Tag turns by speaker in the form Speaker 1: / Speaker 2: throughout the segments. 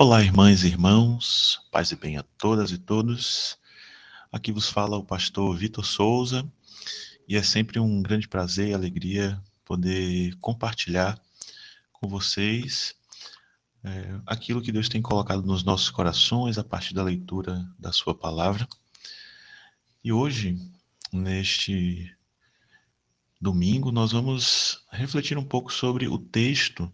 Speaker 1: Olá, irmãs e irmãos, paz e bem a todas e todos. Aqui vos fala o pastor Vitor Souza e é sempre um grande prazer e alegria poder compartilhar com vocês é, aquilo que Deus tem colocado nos nossos corações a partir da leitura da Sua palavra. E hoje, neste domingo, nós vamos refletir um pouco sobre o texto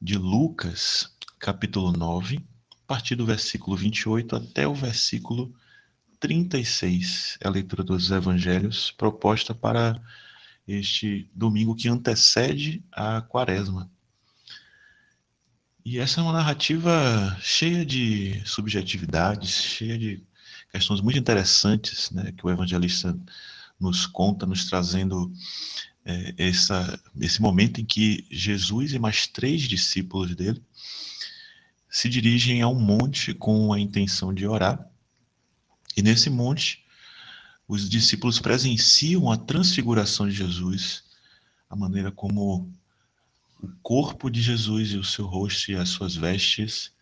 Speaker 1: de Lucas capítulo 9, a partir do versículo 28 até o versículo 36. É a leitura dos evangelhos proposta para este domingo que antecede a quaresma. E essa é uma narrativa cheia de subjetividades, cheia de questões muito interessantes, né, que o evangelista nos conta, nos trazendo é, essa, esse momento em que Jesus e mais três discípulos dele se dirigem a um monte com a intenção de orar. E nesse monte, os discípulos presenciam a transfiguração de Jesus, a maneira como o corpo de Jesus e o seu rosto e as suas vestes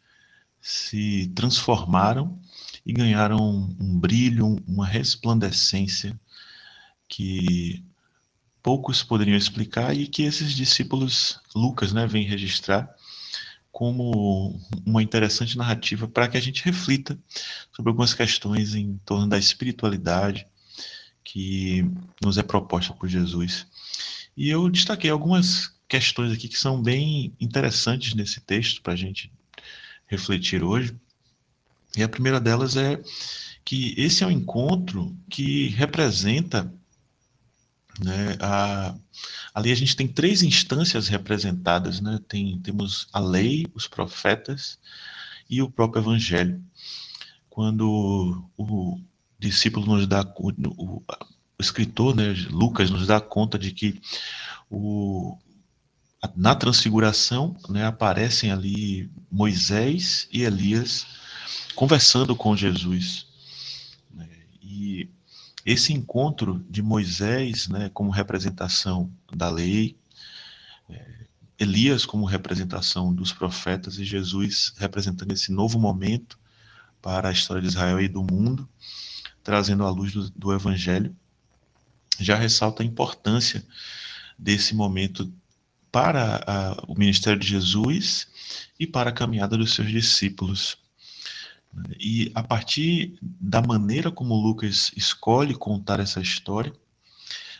Speaker 1: se transformaram e ganharam um brilho, uma resplandecência que poucos poderiam explicar e que esses discípulos, Lucas, né, vem registrar como uma interessante narrativa para que a gente reflita sobre algumas questões em torno da espiritualidade que nos é proposta por Jesus. E eu destaquei algumas questões aqui que são bem interessantes nesse texto para a gente refletir hoje. E a primeira delas é que esse é um encontro que representa né? A, ali a gente tem três instâncias representadas, né? tem, temos a lei, os profetas e o próprio evangelho. Quando o discípulo nos dá, o, o, escritor, né, Lucas, nos dá conta de que o, na transfiguração né, aparecem ali Moisés e Elias conversando com Jesus. Esse encontro de Moisés, né, como representação da lei, é, Elias como representação dos profetas e Jesus representando esse novo momento para a história de Israel e do mundo, trazendo a luz do, do Evangelho, já ressalta a importância desse momento para a, o ministério de Jesus e para a caminhada dos seus discípulos. E a partir da maneira como Lucas escolhe contar essa história,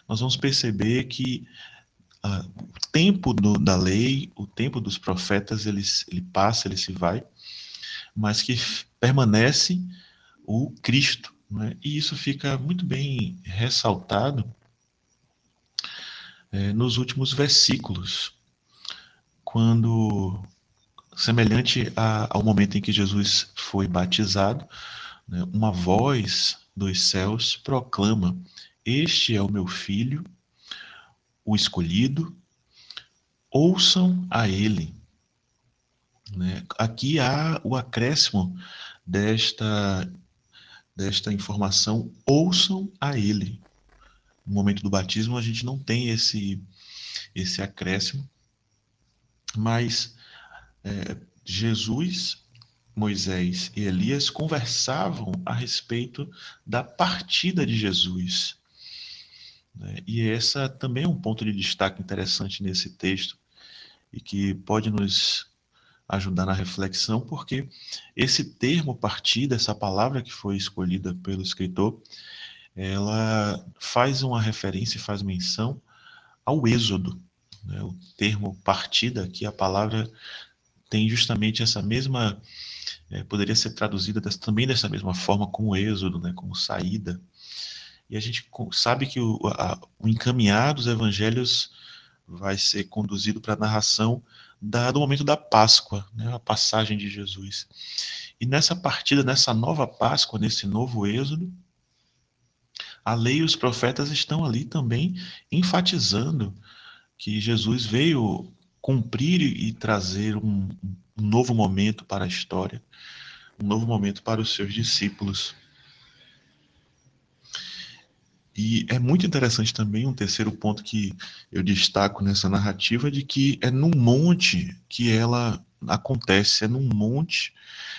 Speaker 1: nós vamos perceber que uh, o tempo do, da lei, o tempo dos profetas, ele, ele passa, ele se vai, mas que permanece o Cristo. Né? E isso fica muito bem ressaltado é, nos últimos versículos, quando semelhante a, ao momento em que Jesus foi batizado, né, uma voz dos céus proclama: Este é o meu filho, o escolhido, ouçam a ele. Né? Aqui há o acréscimo desta, desta informação: ouçam a ele. No momento do batismo, a gente não tem esse, esse acréscimo, mas é, Jesus, Moisés e Elias conversavam a respeito da partida de Jesus. Né? E essa também é um ponto de destaque interessante nesse texto e que pode nos ajudar na reflexão, porque esse termo partida, essa palavra que foi escolhida pelo escritor, ela faz uma referência, faz menção ao êxodo. Né? O termo partida aqui, a palavra tem justamente essa mesma, é, poderia ser traduzida dessa, também dessa mesma forma como êxodo, né, como saída. E a gente sabe que o, a, o encaminhar dos evangelhos vai ser conduzido para a narração da, do momento da Páscoa, né, a passagem de Jesus. E nessa partida, nessa nova Páscoa, nesse novo êxodo, a lei e os profetas estão ali também enfatizando que Jesus veio cumprir e trazer um, um novo momento para a história, um novo momento para os seus discípulos. E é muito interessante também um terceiro ponto que eu destaco nessa narrativa de que é no monte que ela acontece, é num monte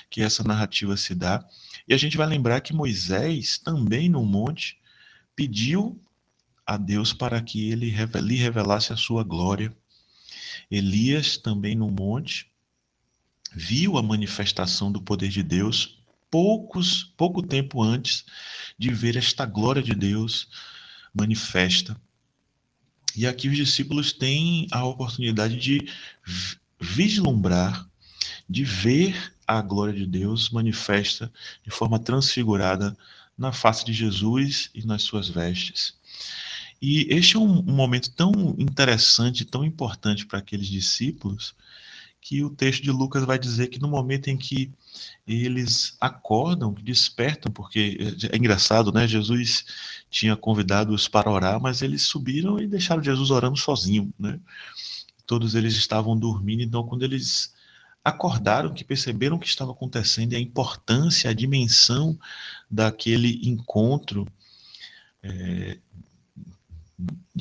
Speaker 1: que essa narrativa se dá. E a gente vai lembrar que Moisés, também no monte, pediu a Deus para que ele lhe revelasse a sua glória. Elias, também no monte, viu a manifestação do poder de Deus poucos, pouco tempo antes de ver esta glória de Deus manifesta. E aqui os discípulos têm a oportunidade de vislumbrar, de ver a glória de Deus manifesta de forma transfigurada na face de Jesus e nas suas vestes. E este é um, um momento tão interessante, tão importante para aqueles discípulos, que o texto de Lucas vai dizer que no momento em que eles acordam, despertam, porque é, é engraçado, né? Jesus tinha convidado-os para orar, mas eles subiram e deixaram Jesus orando sozinho, né? Todos eles estavam dormindo, então quando eles acordaram, que perceberam o que estava acontecendo e a importância, a dimensão daquele encontro é,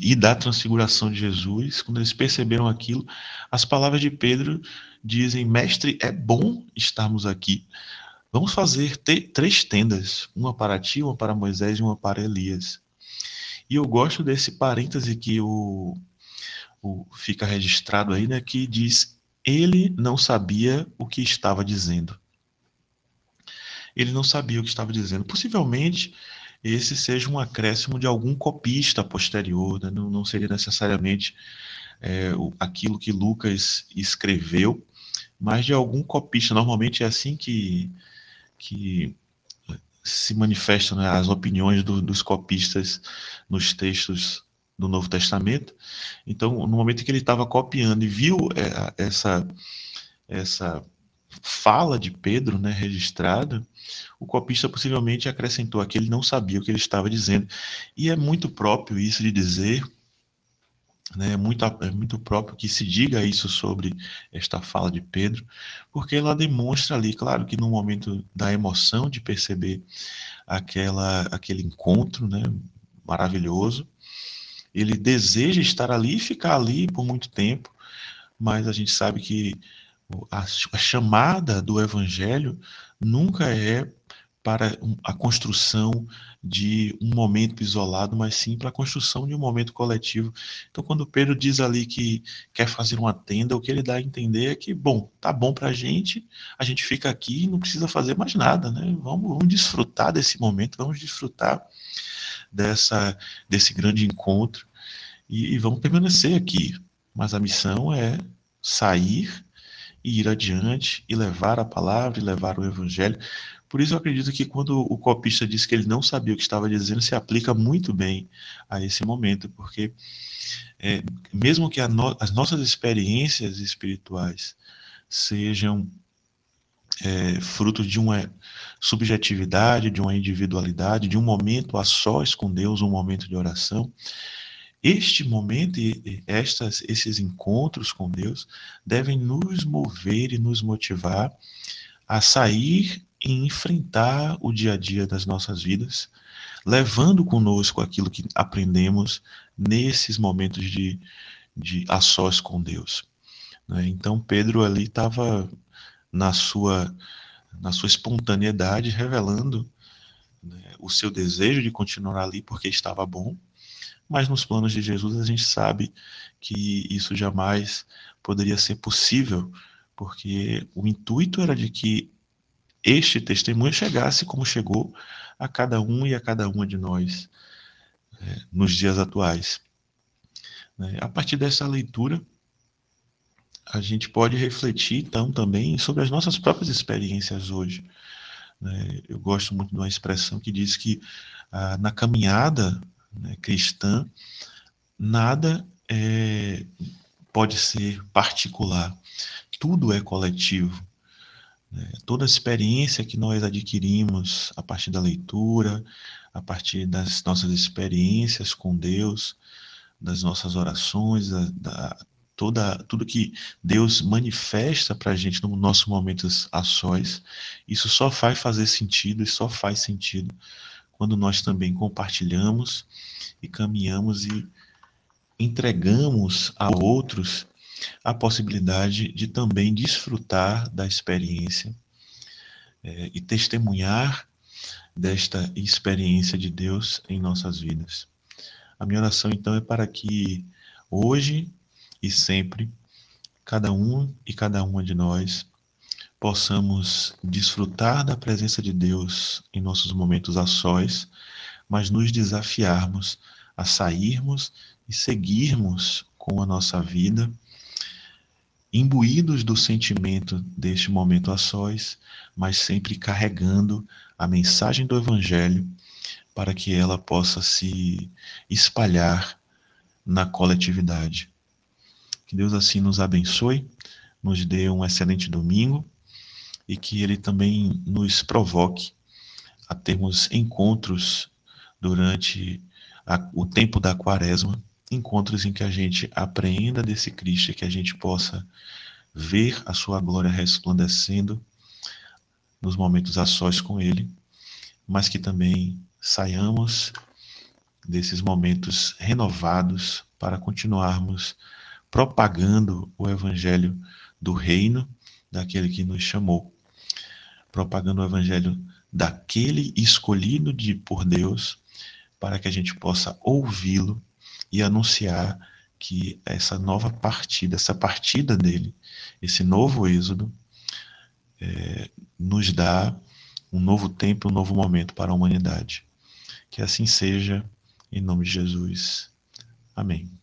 Speaker 1: e da transfiguração de Jesus, quando eles perceberam aquilo, as palavras de Pedro dizem: Mestre, é bom estarmos aqui. Vamos fazer três tendas, uma para ti, uma para Moisés e uma para Elias. E eu gosto desse parêntese que o, o, fica registrado aí, né, que diz: ele não sabia o que estava dizendo. Ele não sabia o que estava dizendo. Possivelmente esse seja um acréscimo de algum copista posterior, né? não, não, seria necessariamente é, aquilo que Lucas escreveu, mas de algum copista. Normalmente é assim que, que se manifestam né, as opiniões do, dos copistas nos textos do Novo Testamento. Então, no momento em que ele estava copiando e viu é, essa, essa fala de Pedro, né, registrada, o copista possivelmente acrescentou aqui, ele não sabia o que ele estava dizendo. E é muito próprio isso de dizer, né, é, muito, é muito próprio que se diga isso sobre esta fala de Pedro, porque ela demonstra ali, claro que no momento da emoção de perceber aquela, aquele encontro né, maravilhoso, ele deseja estar ali e ficar ali por muito tempo, mas a gente sabe que a, a chamada do evangelho nunca é para a construção de um momento isolado, mas sim para a construção de um momento coletivo. Então, quando Pedro diz ali que quer fazer uma tenda, o que ele dá a entender é que, bom, tá bom para a gente, a gente fica aqui e não precisa fazer mais nada, né? Vamos, vamos desfrutar desse momento, vamos desfrutar dessa, desse grande encontro e, e vamos permanecer aqui. Mas a missão é sair e ir adiante e levar a palavra e levar o evangelho. Por isso eu acredito que quando o copista disse que ele não sabia o que estava dizendo, se aplica muito bem a esse momento, porque é, mesmo que no, as nossas experiências espirituais sejam é, fruto de uma subjetividade, de uma individualidade, de um momento a sós com Deus, um momento de oração, este momento e estas, esses encontros com Deus devem nos mover e nos motivar a sair e enfrentar o dia a dia das nossas vidas, levando conosco aquilo que aprendemos nesses momentos de, de a sós com Deus. Né? Então Pedro ali estava na sua na sua espontaneidade revelando né, o seu desejo de continuar ali porque estava bom mas nos planos de Jesus a gente sabe que isso jamais poderia ser possível, porque o intuito era de que este testemunho chegasse como chegou a cada um e a cada uma de nós é, nos dias atuais. É, a partir dessa leitura, a gente pode refletir então também sobre as nossas próprias experiências hoje. Né? Eu gosto muito de uma expressão que diz que ah, na caminhada né, cristã, nada é, pode ser particular, tudo é coletivo. Né? Toda experiência que nós adquirimos a partir da leitura, a partir das nossas experiências com Deus, das nossas orações, da, da, toda, tudo que Deus manifesta para a gente nos nossos momentos a sós, isso só faz fazer sentido e só faz sentido quando nós também compartilhamos e caminhamos e entregamos a outros a possibilidade de também desfrutar da experiência é, e testemunhar desta experiência de Deus em nossas vidas. A minha oração, então, é para que hoje e sempre, cada um e cada uma de nós possamos desfrutar da presença de Deus em nossos momentos a sós, mas nos desafiarmos a sairmos e seguirmos com a nossa vida, imbuídos do sentimento deste momento a sós, mas sempre carregando a mensagem do Evangelho para que ela possa se espalhar na coletividade. Que Deus assim nos abençoe, nos dê um excelente domingo e que Ele também nos provoque a termos encontros durante a, o tempo da quaresma encontros em que a gente apreenda desse Cristo, que a gente possa ver a sua glória resplandecendo nos momentos a sós com Ele, mas que também saiamos desses momentos renovados para continuarmos propagando o Evangelho do Reino daquele que nos chamou, propagando o Evangelho daquele escolhido de, por Deus, para que a gente possa ouvi-lo e anunciar que essa nova partida, essa partida dele, esse novo êxodo, é, nos dá um novo tempo, um novo momento para a humanidade. Que assim seja, em nome de Jesus. Amém.